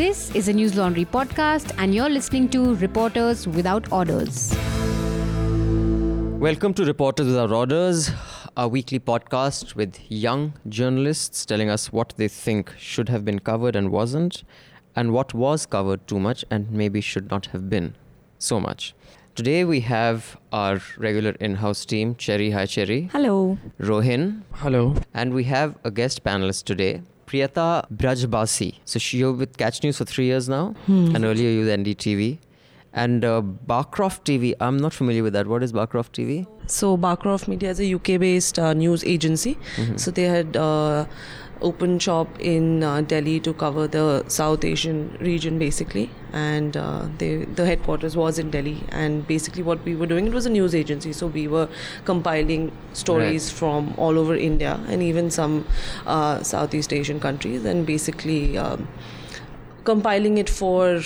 This is a News Laundry podcast, and you're listening to Reporters Without Orders. Welcome to Reporters Without Orders, a weekly podcast with young journalists telling us what they think should have been covered and wasn't, and what was covered too much and maybe should not have been so much. Today we have our regular in house team Cherry. Hi, Cherry. Hello. Rohin. Hello. And we have a guest panelist today, Priyata Brajabasi. So she, you're with Catch News for three years now, hmm. and earlier you were NDTV. And uh, Barcroft TV, I'm not familiar with that. What is Barcroft TV? So Barcroft Media is a UK-based uh, news agency. So they had uh, opened shop in uh, Delhi to cover the South Asian region, basically, and uh, they, the headquarters was in Delhi. And basically, what we were doing it was a news agency. So we were compiling stories from all over India and even some uh, Southeast Asian countries, and basically. Um, compiling it for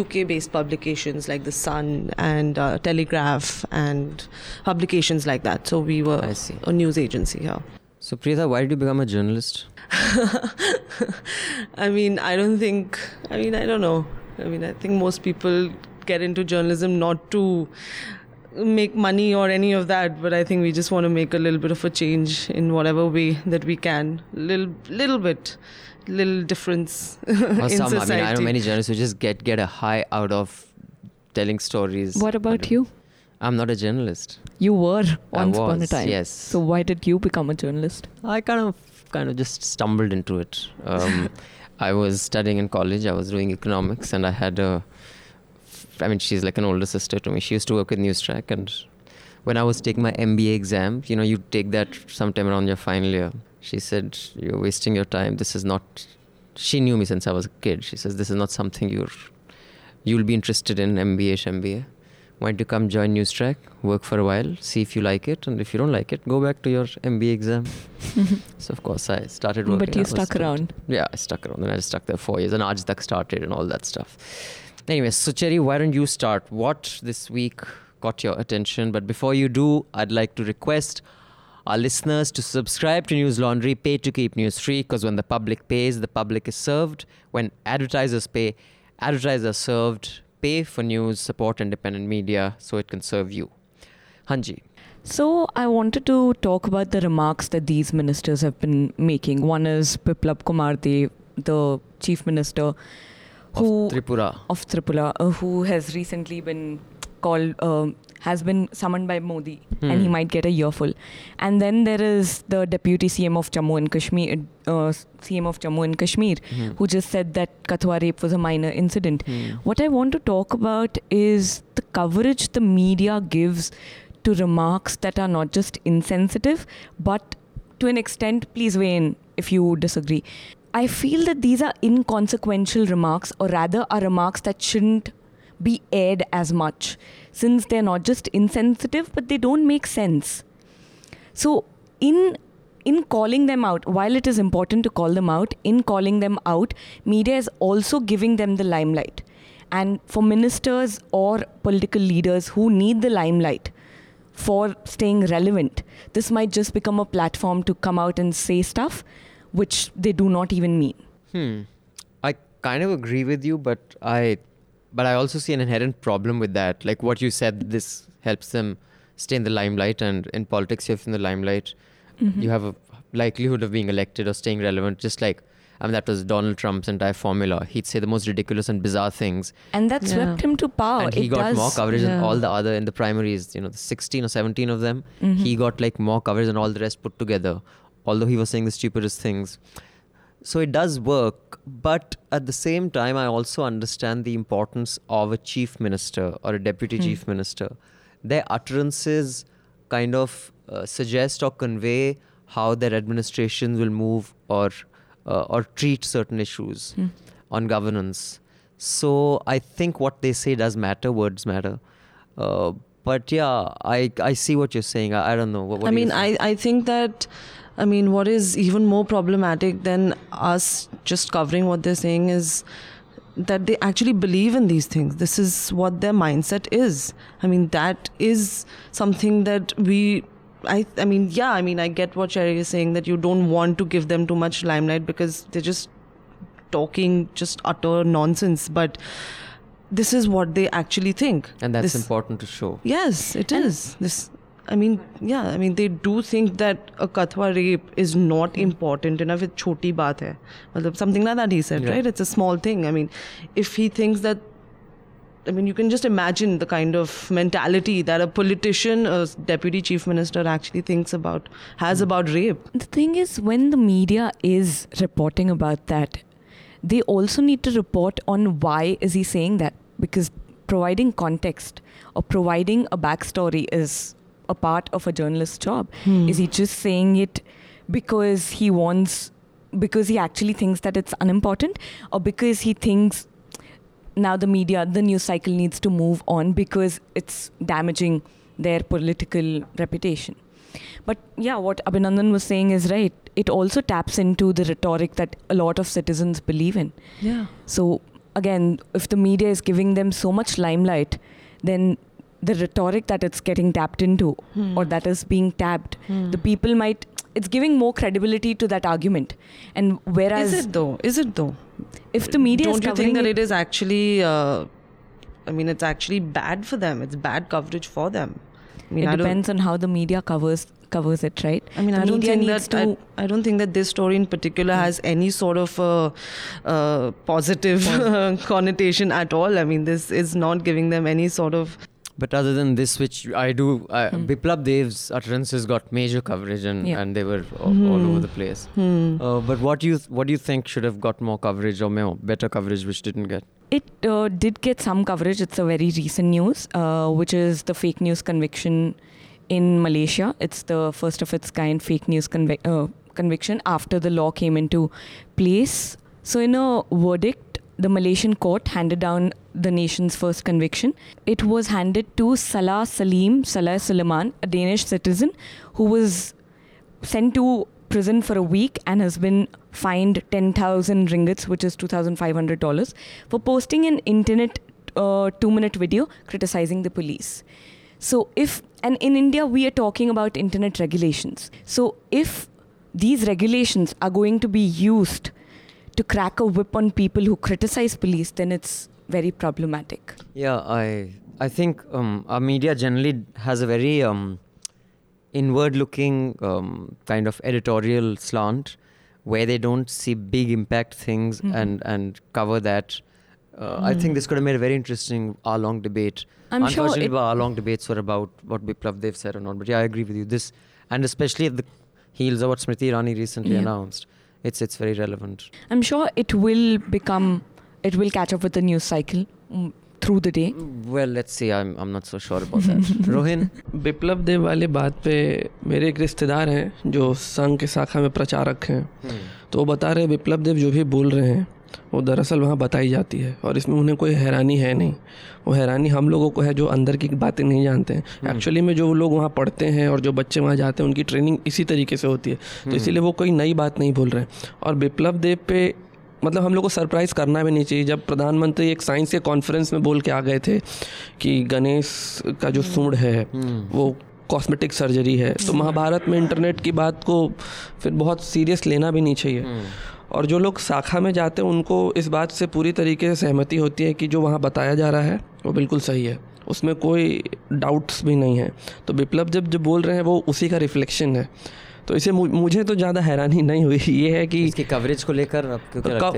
UK based publications like The Sun and uh, Telegraph and publications like that. So we were a news agency here. So, Priyata, why did you become a journalist? I mean, I don't think, I mean, I don't know. I mean, I think most people get into journalism not to make money or any of that but i think we just want to make a little bit of a change in whatever way that we can little little bit little difference Or in some, society I mean, I know many journalists who just get get a high out of telling stories. What about you? I'm not a journalist. You were I once upon a time. yes. So why did you become a journalist? I kind of kind of just stumbled into it. Um, I was studying in college. I was doing economics, and I had a. I mean, she's like an older sister to me. She used to work with Newstrack, and when I was taking my MBA exam, you know, you take that sometime around your final year. She said, "You're wasting your time. This is not." She knew me since I was a kid. She says, "This is not something you're you'll be interested in MBA, MBA. Why don't you come join Newstrack, work for a while, see if you like it, and if you don't like it, go back to your MBA exam." so of course I started working. But you stuck around. Yeah, I stuck around, and I stuck there four years, and Aaj Tak started and all that stuff. Anyway, so Cherry, why don't you start? What this week caught your attention? But before you do, I'd like to request our listeners to subscribe to News Laundry, pay to keep news free, because when the public pays, the public is served. When advertisers pay, advertisers are served. Pay for news, support independent media so it can serve you. Hanji. So I wanted to talk about the remarks that these ministers have been making. One is Biplab Kumar Deb, the chief minister who of Tripura. of Tripura, uh, who has recently been called, um has been summoned by Modi, and he Hmm. might get a earful. And then there is the deputy CM of Jammu and Kashmir, uh, CM of Jammu and Kashmir, Mhm. who just said that Kathua rape was a minor incident. Hmm. What I want to talk about is the coverage the media gives to remarks that are not just insensitive, but to an extent, please weigh in if you disagree. I feel that these are inconsequential remarks, or rather, are remarks that shouldn't be aired as much, since they're not just insensitive, but they don't make sense. So, in in calling them out, while it is important to call them out, in calling them out, media is also giving them the limelight. And for ministers or political leaders who need the limelight for staying relevant, this might just become a platform to come out and say stuff which they do not even mean. Hmm. I kind of agree with you, but I, but I also see an inherent problem with that. Like what you said, this helps them stay in the limelight, and in politics, if in the limelight, you have a likelihood of being elected or staying relevant. Just like I mean, that was Donald Trump's entire formula. He'd say the most ridiculous and bizarre things, And that Yeah. swept him to power. and he It got does, more coverage than all the other in the primaries. You know, the 16 or 17 of them, Mhm. he got like more coverage than all the rest put together. Although he was saying the stupidest things. So it does work, but at the same time, I also understand the importance of a chief minister or a deputy Hmm. chief minister. Their utterances kind of uh, suggest or convey how their administrations will move or uh, or treat certain issues Hmm. on governance. So I think what they say does matter. Words matter. Uh, but yeah, I I see what you're saying. I, I don't know. What, what I mean. I, I think that, I mean, what is even more problematic than us just covering what they're saying is that they actually believe in these things. This is what their mindset is. I mean, that is something that we. I, I mean, yeah, I mean, I get what Cherry is saying that you don't want to give them too much limelight because they're just talking just utter nonsense, but this is what they actually think. And that's This- important to show. Yes, it is. This, I mean, yeah, I mean, they do think that a Kathua rape is not hmm. important enough. It's choti baat hai. Matlab, something like that he said, Yeah. right? It's a small thing. I mean, if he thinks that, I mean, you can just imagine the kind of mentality that a politician, a deputy chief minister, actually thinks about, has hmm. about rape. The thing is, when the media is reporting about that, they also need to report on why is he saying that because providing context or providing a backstory is a part of a journalist's job. Hmm. Is he just saying it because he wants, because he actually thinks that it's unimportant, or because he thinks now the media, the news cycle needs to move on because it's damaging their political reputation. But yeah, what Abhinandan was saying is right. It also taps into the rhetoric that a lot of citizens believe in. Yeah. So again, if the media is giving them so much limelight, then the rhetoric that it's getting tapped into or that is being tapped, the people might it's giving more credibility to that argument. And whereas Is it though? Is it though? if the media Don't you think that it, it is actually? Uh, I mean, it's actually bad for them. It's bad coverage for them. I mean, it I depends on how the media covers covers it, right? I mean, the I don't think that to I, I don't think that this story in particular has any sort of uh, uh, positive connotation at all. I mean, this is not giving them any sort of. But other than this, which I do, uh, Biplab Deb's utterances got major coverage and, Yeah. and they were all, all over the place. Uh, but what do you what do you think should have got more coverage or more better coverage, which didn't get? It uh, did get some coverage. It's a very recent news, uh, which is the fake news conviction in Malaysia. It's the first of its kind fake news convic- uh, conviction after the law came into place. So, in a verdict, the Malaysian court handed down the nation's first conviction. It was handed to Salah Salim Salah Suleiman, a Danish citizen who was sent to prison for a week and has been fined 10,000 ringgits, which is $2,500, for posting an internet uh, two minute video criticizing the police. So, if, and in India, we are talking about internet regulations. So, if these regulations are going to be used to crack a whip on people who criticize police, then it's very problematic. Yeah, I I think um, our media generally has a very um, inward-looking um, kind of editorial slant, where they don't see big impact things Mhm. and and cover that. Uh, I think this could have made a very interesting hour-long debate. I'm sure Unfortunately, it- the hour-long debates were about what Biplab Deb said or not. But yeah, I agree with you. This and especially at the heels of what Smriti Irani recently Yeah. announced, it's it's very relevant. I'm sure it will become, it will catch up with the news cycle mm, through the day. Well, let's see. I'm I'm not so sure about that. Rohin. Biplab देव वाले बात पे मेरे एक रिश्तेदार हैं जो संघ के शाखा में प्रचारक हैं तो वो बता रहे हैं विप्लब देव जो भी बोल रहे हैं वो दरअसल वहाँ बताई जाती है और इसमें उन्हें कोई हैरानी है नहीं वो हैरानी हम लोगों को है जो अंदर की बातें नहीं जानते हैं एक्चुअली में जो लोग वहाँ पढ़ते हैं और जो बच्चे वहाँ जाते हैं उनकी ट्रेनिंग इसी तरीके से होती है तो इसीलिए वो कोई नई बात नहीं बोल रहे हैं और बिप्लब देव पे मतलब हम लोग को सरप्राइज़ करना भी नहीं चाहिए। जब प्रधानमंत्री एक साइंस के कॉन्फ्रेंस में बोल के आ गए थे कि गणेश का जो सूंड है वो कॉस्मेटिक सर्जरी है तो महाभारत में इंटरनेट की बात को फिर बहुत सीरियस लेना भी नहीं चाहिए। और जो लोग शाखा में जाते हैं उनको इस बात से पूरी तरीके से सहमति होती है कि जो वहाँ बताया जा रहा है वो बिल्कुल सही है। उसमें कोई डाउट्स भी नहीं है। तो विप्लव जब जो बोल रहे हैं वो उसी का रिफ्लेक्शन है। तो इसे मुझे तो ज़्यादा हैरानी नहीं हुई। ये है कि इसकी कवरेज को लेकर?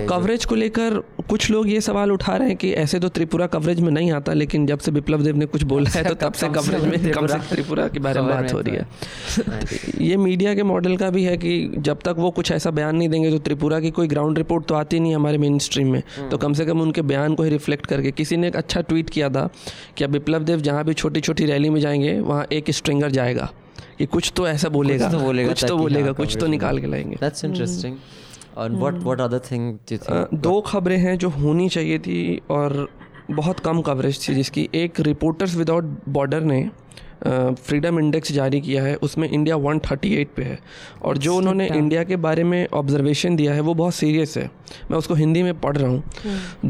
कवरेज को लेकर कुछ लोग ये सवाल उठा रहे हैं कि ऐसे तो त्रिपुरा कवरेज में नहीं आता लेकिन जब से विप्लव देव ने कुछ बोला है तो तब से कवरेज में कम से त्रिपुरा- के बारे में बात हो रही है। ये मीडिया के मॉडल का भी है कि जब तक वो कुछ ऐसा बयान नहीं देंगे तो त्रिपुरा की कोई ग्राउंड रिपोर्ट तो आती नहीं हमारे मेन स्ट्रीम में तो कम से कम उनके बयान को ही रिफ्लेक्ट करके। किसी ने एक अच्छा ट्वीट किया था कि अब विप्लव देव जहाँ भी छोटी छोटी रैली में जाएँगे वहाँ एक स्ट्रिंगर जाएगा। कि कुछ तो ऐसा बोलेगा। कुछ तो बोलेगा कुछ तो बोलेगा हाँ, कुछ तो निकाल के लाएँगे। That's interesting. And what what other thing do you a, think? दो खबरें हैं जो होनी चाहिए थी और बहुत कम कवरेज थी जिसकी एक रिपोर्टर्स विदाउट बॉर्डर ने फ्रीडम इंडेक्स जारी किया है उसमें इंडिया 138 पे है। और जो उन्होंने इंडिया के बारे में ऑब्जर्वेशन दिया है वो बहुत सीरियस है। मैं उसको हिंदी में पढ़ रहा हूँ।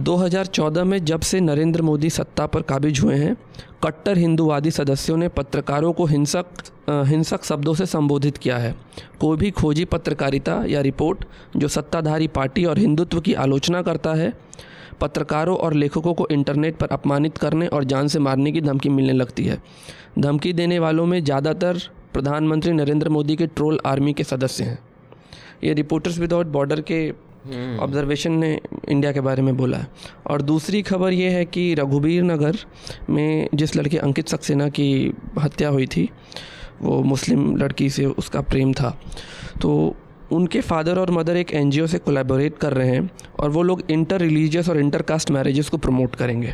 2014 में जब से नरेंद्र मोदी सत्ता पर काबिज हुए हैं कट्टर हिंदूवादी सदस्यों ने पत्रकारों को हिंसक हिंसक शब्दों से संबोधित किया है। कोई भी खोजी पत्रकारिता या रिपोर्ट जो सत्ताधारी पार्टी और हिंदुत्व की आलोचना करता है पत्रकारों और लेखकों को इंटरनेट पर अपमानित करने और जान से मारने की धमकी मिलने लगती है। धमकी देने वालों में ज़्यादातर प्रधानमंत्री नरेंद्र मोदी के ट्रोल आर्मी के सदस्य हैं। ये रिपोर्टर्स विदाउट बॉर्डर के ऑब्जर्वेशन ने इंडिया के बारे में बोला है। और दूसरी खबर ये है कि रघुबीर नगर में जिस लड़के अंकित सक्सेना की हत्या हुई थी वो मुस्लिम लड़की से उसका प्रेम था। तो उनके फादर और मदर एक एनजीओ से कोलैबोरेट कर रहे हैं और वो लोग इंटर रिलीजियस और इंटर कास्ट मैरिजेस को प्रमोट करेंगे।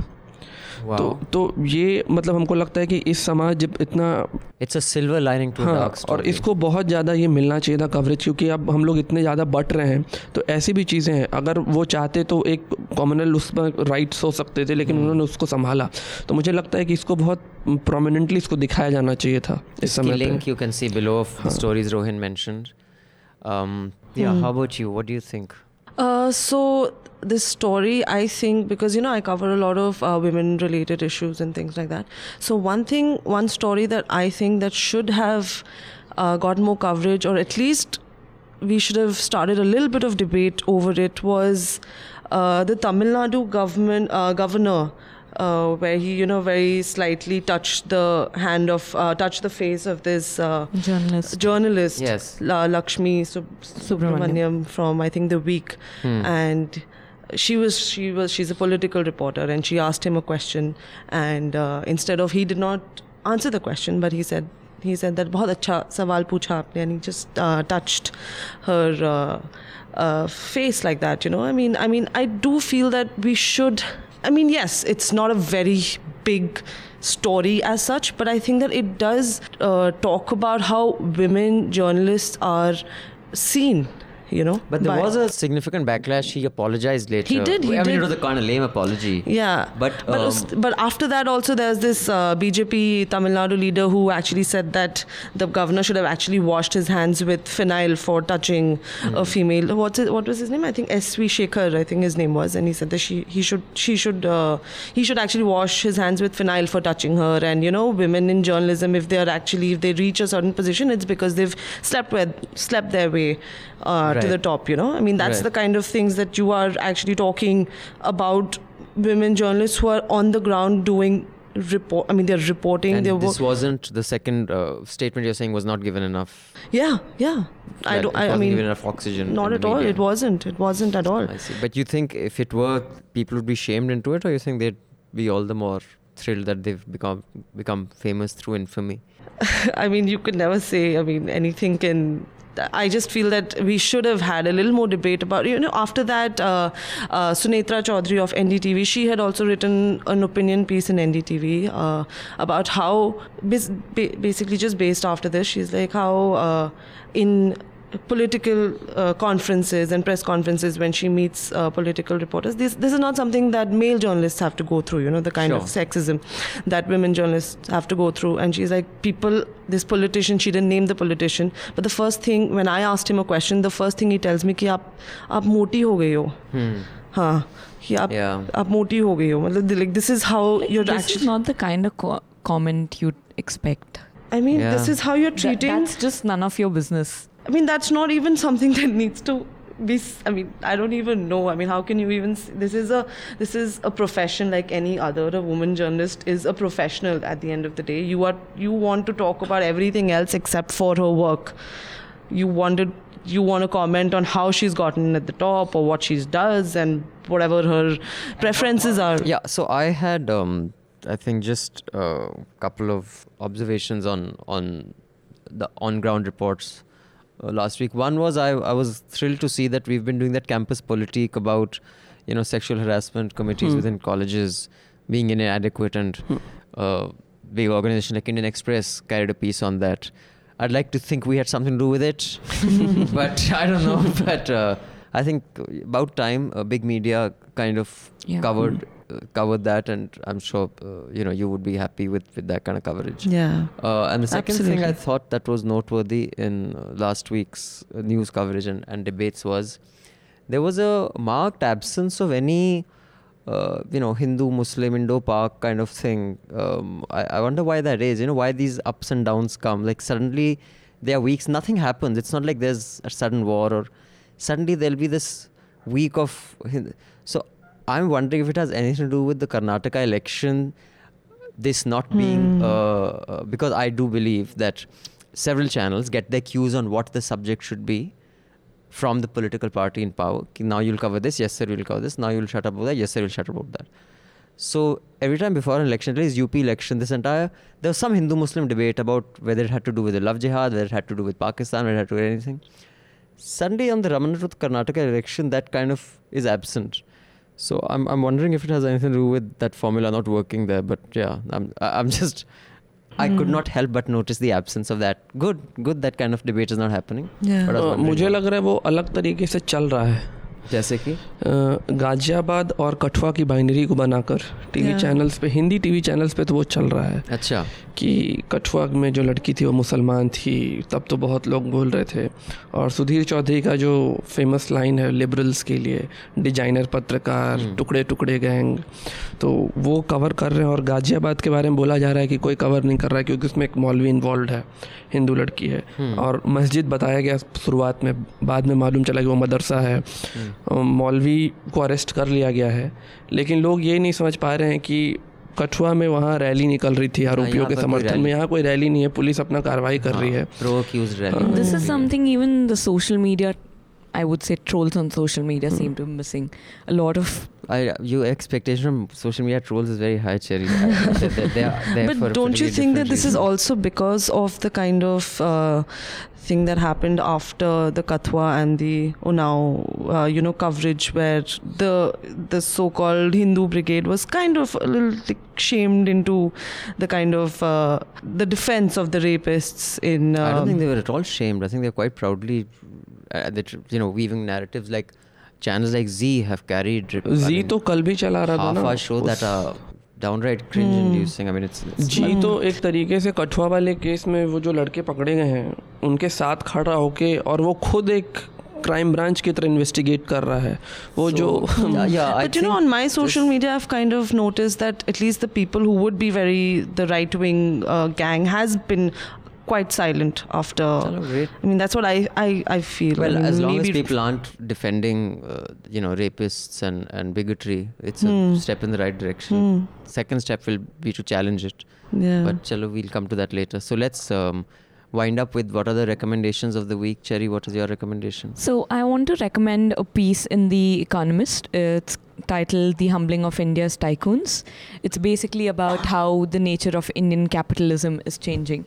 तो तो ये मतलब हमको लगता है कि इस समाज जब इतना a silver lining to a हाँ और इसको बहुत ज़्यादा ये मिलना चाहिए था कवरेज क्योंकि अब हम लोग इतने ज़्यादा बट रहे हैं तो ऐसी भी चीज़ें हैं। अगर वो चाहते तो एक कॉमनल उस पर राइट्स हो सकते थे लेकिन उन्होंने उसको संभाला। तो मुझे लगता है कि इसको बहुत प्रोमिनेंटली इसको दिखाया जाना चाहिए था इस समय you can see below of the stories Rohin mentioned. Um, yeah, how about you? What do you think? Uh, so this story, I think, because you know I cover a lot of uh, women-related issues and things like that. So one thing, one story that I think that should have uh, got more coverage, or at least we should have started a little bit of debate over it, was uh, the Tamil Nadu government uh, governor uh, where he, you know, very slightly touched the hand of, uh, touched the face of this uh, journalist, journalist, yes, La- Lakshmi Sub- Subramanian from I think the Week, hmm. and she was she was she's a political reporter, and she asked him a question, and uh, instead of he did not answer the question, but he said he said that बहुत अच्छा सवाल पूछा आपने and he just uh, touched her uh, uh, face like that you know? I mean I mean I do feel that we should i mean yes it's not a very big story as such but i think that it does uh, talk about how women journalists are seen you know But there by- was a significant backlash. He apologized later. He did, he I mean, it did. was a kind of lame apology. Yeah, But, but, um, s- but after that also there's this uh, BJP Tamil Nadu leader who actually said that the governor should have actually washed his hands with phenyl for touching Hmm. a female. What's it, what was his name? I think S V Shekhar. I think his name was, and he said that she he should she should uh, he should actually wash his hands with phenyl for touching her. And you know, women in journalism, if they are actually if they reach a certain position, it's because they've slept with slept their way uh, to the top. You know, I mean that's Right. the kind of things that you are actually talking about women journalists who are on the ground doing report i mean they're reporting And their this wasn't the second uh, statement you're saying was not given enough. yeah yeah i don't i, mean given enough oxygen. not at all media. it wasn't it wasn't at all I see. But you think if it were, people would be shamed into it, or you think they'd be all the more thrilled that they've become become famous through infamy? I mean, you could never say. I mean, anything can. I just feel that we should have had a little more debate about. You know, after that, uh, uh, Sunetra Choudhury of NDTV, she had also written an opinion piece in NDTV uh, about how, basically, just based after this, she's like how uh, in political uh, conferences and press conferences when she meets uh, political reporters this this is not something that male journalists have to go through you know the kind of Sure. sexism that women journalists have to go through and she's like people this politician she didn't name the politician but the first thing when i asked him a question the first thing he tells me कि आप आप मोटी हो गई हो हाँ कि आप Yeah. आप मोटी हो गई हो मतलब like this is how you're this actually is not the kind of co- comment you'd expect. I mean Yeah. this is how you're That- treating that's just none of your business. I mean, that's not even something that needs to be. I mean, I don't even know. I mean, how can you even? This is a this is a profession like any other. A woman journalist is a professional. At the end of the day, you are you want to talk about everything else except for her work. You wanted you want to comment on how she's gotten at the top or what she does and whatever her preferences are. Yeah, so I had, um, I think, just a couple of observations on on the on-ground reports uh, last week. One was I, I was thrilled to see that we've been doing that campus politique about, you know, sexual harassment committees Hmm. within colleges being inadequate, and uh, big organization like Indian Express carried a piece on that. I'd like to think we had something to do with it, but I don't know. But uh, I think about time, uh, big media kind of Yeah. covered uh, covered that, and I'm sure uh, you know you would be happy with with that kind of coverage. Yeah. Uh, and the second thing I thought that was noteworthy in uh, last week's news coverage and, and debates was there was a marked absence of any uh, you know, Hindu, Muslim, Indo-Pak kind of thing. Um, I, I wonder why that is. You know, why these ups and downs come. Like suddenly, there are weeks, nothing happens. It's not like there's a sudden war or suddenly there'll be this week of. So I'm wondering if it has anything to do with the Karnataka election. This not being uh, uh, because I do believe that several channels get their cues on what the subject should be from the political party in power. Now you'll cover this, yes sir, you'll cover this. Now you'll shut up about that, yes sir, you'll shut up about that. So every time before an election, at least UP election, this entire there was some Hindu-Muslim debate about whether it had to do with the love jihad, whether it had to do with Pakistan, whether it had to do with anything. Suddenly on the Ramanatruth Karnataka election, that kind of is absent. So I'm I'm wondering if it has anything to do with that formula not working there. But yeah, I'm I- I'm just I could not help but notice the absence of that. Good, good that kind of debate is not happening. Yeah. But I was a, wondering मुझे what- लग रहा है वो अलग तरीके से चल रहा है जैसे कि? गाजियाबाद और कठुआ की बाइनरी को बनाकर टीवी. चैनल्स पे हिंदी टीवी चैनल्स पे तो वो चल रहा है। अच्छा। कि कठुआ में जो लड़की थी वो मुसलमान थी तब तो बहुत लोग बोल रहे थे। और सुधीर चौधरी का जो फ़ेमस लाइन है लिबरल्स के लिए डिज़ाइनर पत्रकार टुकड़े टुकड़े गैंग तो वो कवर कर रहे हैं। और गाजियाबाद के बारे में बोला जा रहा है कि कोई कवर नहीं कर रहा है क्योंकि उसमें एक मौलवी इन्वॉल्व है हिंदू लड़की है। और मस्जिद बताया गया शुरुआत में बाद में मालूम चला कि वो मदरसा है। अ, मौलवी को अरेस्ट कर लिया गया है। लेकिन लोग ये नहीं समझ पा रहे हैं कि कठुआ में वहाँ रैली निकल रही थी आरोपियों के समर्थन में। यहाँ कोई रैली नहीं है पुलिस अपना कार्रवाई कर रही है। This is something even the social media I would say I would say trolls on social media seem to be missing. A lot of I, your expectation from social media trolls is very high, Cherry. They, they, are there But don't you think that this is also because of the kind of uh, thing that happened after the Kathua and the Unnao, uh, you know, coverage where the the so-called Hindu brigade was kind of a little like, shamed into the kind of uh, the defense of the rapists in. I don't think um, they were at all shamed. I think they're quite proudly, uh, that you know, weaving narratives like channels like Zee have carried Zee तो कल भी चला रहा था ना? Show that uh downright cringe inducing I mean it's Zee तो एक तरीके से कठुआ वाले केस में वो जो लड़के पकड़े गए हैं उनके साथ खड़ा होके और वो खुद एक क्राइम ब्रांच की तरह इन्वेस्टिगेट कर रहा है। वो जो but you know on my social media I have kind of notice that at least the people who would be very the right wing gang has been right wing gang has been quite silent after. Chalo. I mean, that's what I I, I feel. Well, I mean, as long as maybe- people aren't defending, uh, you know, rapists and, and bigotry, it's Hmm. a step in the right direction. Second step will be to challenge it. yeah. But chalo, we'll come to that later. So let's um, wind up with what are the recommendations of the week. Cherry, what is your recommendation? So I want to recommend a piece in The Economist. It's titled The Humbling of India's Tycoons. It's basically about how the nature of Indian capitalism is changing.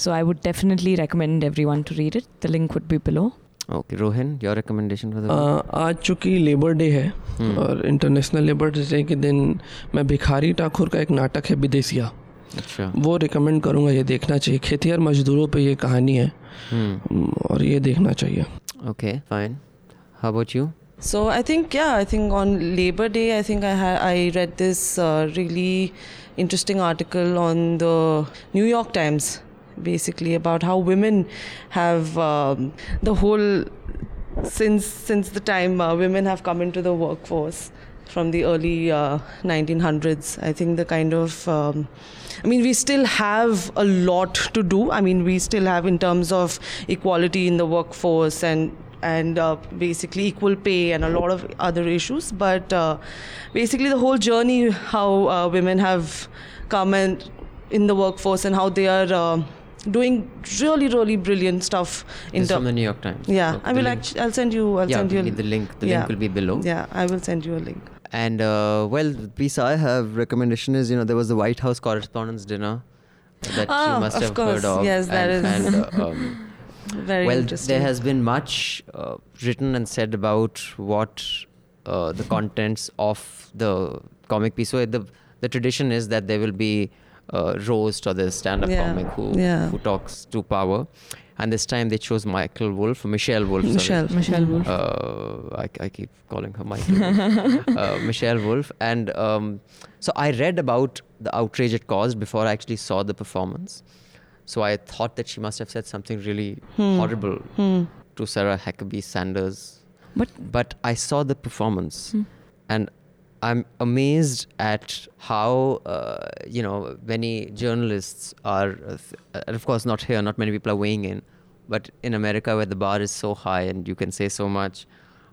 So I would definitely recommend everyone to read it. The link would be below. Okay, Rohin, your recommendation for the uh, week? आज चूँकि labour day है हम्म। और international labour day के दिन मैं भिखारी ठाकुर का एक नाटक है विदेशिया अच्छा वो रिकमेंड करूँगा ये देखना चाहिए खेतिहर मजदूरों पे ये कहानी है Hmm. और ये देखना चाहिए Okay, fine. How about you? So I think yeah, I think on Labor Day, I think I ha- I read this uh, really interesting article on the New York Times, basically about how women have um, the whole since since the time uh, women have come into the workforce from the early uh, 1900s. I think the kind of um, I mean, we still have a lot to do. I mean, we still have in terms of equality in the workforce and and uh, basically equal pay and a lot of other issues. But uh, basically, the whole journey, how uh, women have come and in the workforce and how they are uh, doing really, really brilliant stuff in This from the New York Times. Yeah, Okay, I the will. I'll send you. I'll yeah, send you. the link. The yeah. link will be below. Yeah, I will send you a link. And uh, well, the piece I have recommendation is you know there was the White House Correspondents' Dinner that Ah, you must of have course. heard of. Yes, that and, is- And, uh, um, Very well, interesting. there has been much uh, written and said about what uh, the contents of the comic piece. So the the tradition is that there will be uh, roast or the stand-up Yeah, comic who yeah. who talks to power. And this time they chose Michael Wolf, Michelle Wolf. sorry. Michelle. Michelle Wolf. Uh, I, I keep calling her Michael. Wolf. uh, Michelle Wolf. And um, so I read about the outrage it caused before I actually saw the performance. So I thought that she must have said something really horrible Hmm. to Sarah Huckabee Sanders. But But I saw the performance Hmm. and I'm amazed at how uh, you know many journalists are, uh, and of course not here. Not many people are weighing in, but in America where the bar is so high and you can say so much,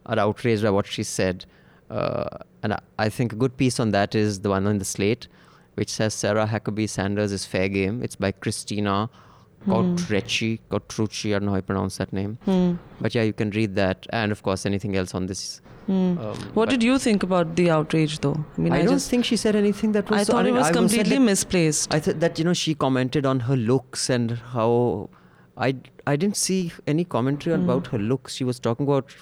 are outraged by what she said. Uh, and I, I think a good piece on that is the one on the slate, which says Sarah Huckabee Sanders is fair game. It's by Christina Hmm. Cotrecci, Cotrucci, I don't know how you pronounce that name. Hmm. But yeah, you can read that, and of course anything else on this. Hmm. Um, What did you think about the outrage, though? I mean, I, I, don't just think she said anything that was. I thought mean, it was I completely misplaced. I thought that you know she commented on her looks and how I I didn't see any commentary Hmm. about her looks. She was talking about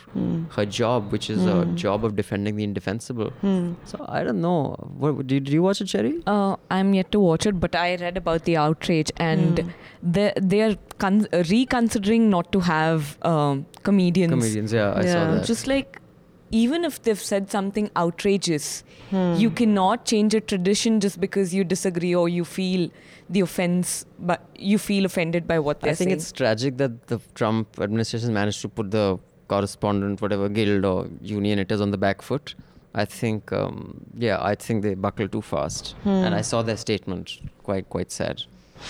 her job, which is a job of defending the indefensible. Hmm. So I don't know. What, did, did you watch it, Cherry? Uh, I'm yet to watch it, but I read about the outrage, and they they are con- reconsidering not to have um, comedians. Comedians, yeah, I saw that. Just like even if they've said something outrageous, you cannot change a tradition just because you disagree or you feel the offense, but you feel offended by what they're I think saying. it's tragic that the Trump administration managed to put the correspondent, whatever guild or union it is, on the back foot. I think, um, yeah, I think they buckle too fast. And I saw their statement. Quite, quite sad.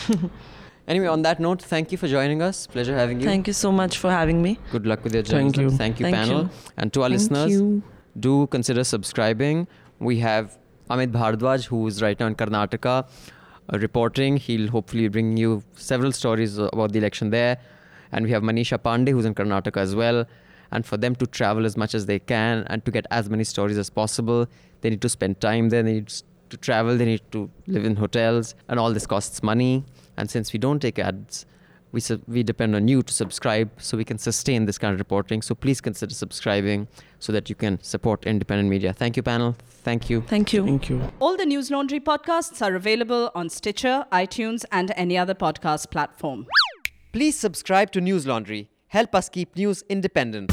anyway, on that note, thank you for joining us. Pleasure having you. Thank you so much for having me. Good luck with your journey. Thank you. Thank you, Thank panel. you. And to our Thank listeners, you. do consider subscribing. We have Amit Bhardwaj, who is right now in Karnataka uh, reporting. He'll hopefully bring you several stories about the election there. And we have Manisha Pandey, who's in Karnataka as well. And for them to travel as much as they can and to get as many stories as possible, they need to spend time there. They need to travel. They need to live in hotels. And all this costs money. And since we don't take ads, we, sub- we depend on you to subscribe so we can sustain this kind of reporting. So please consider subscribing so that you can support independent media. Thank you, panel. Thank you. Thank you. Thank you. All the News Laundry podcasts are available on Stitcher, iTunes, and any other podcast platform. Please subscribe to News Laundry. Help us keep news independent.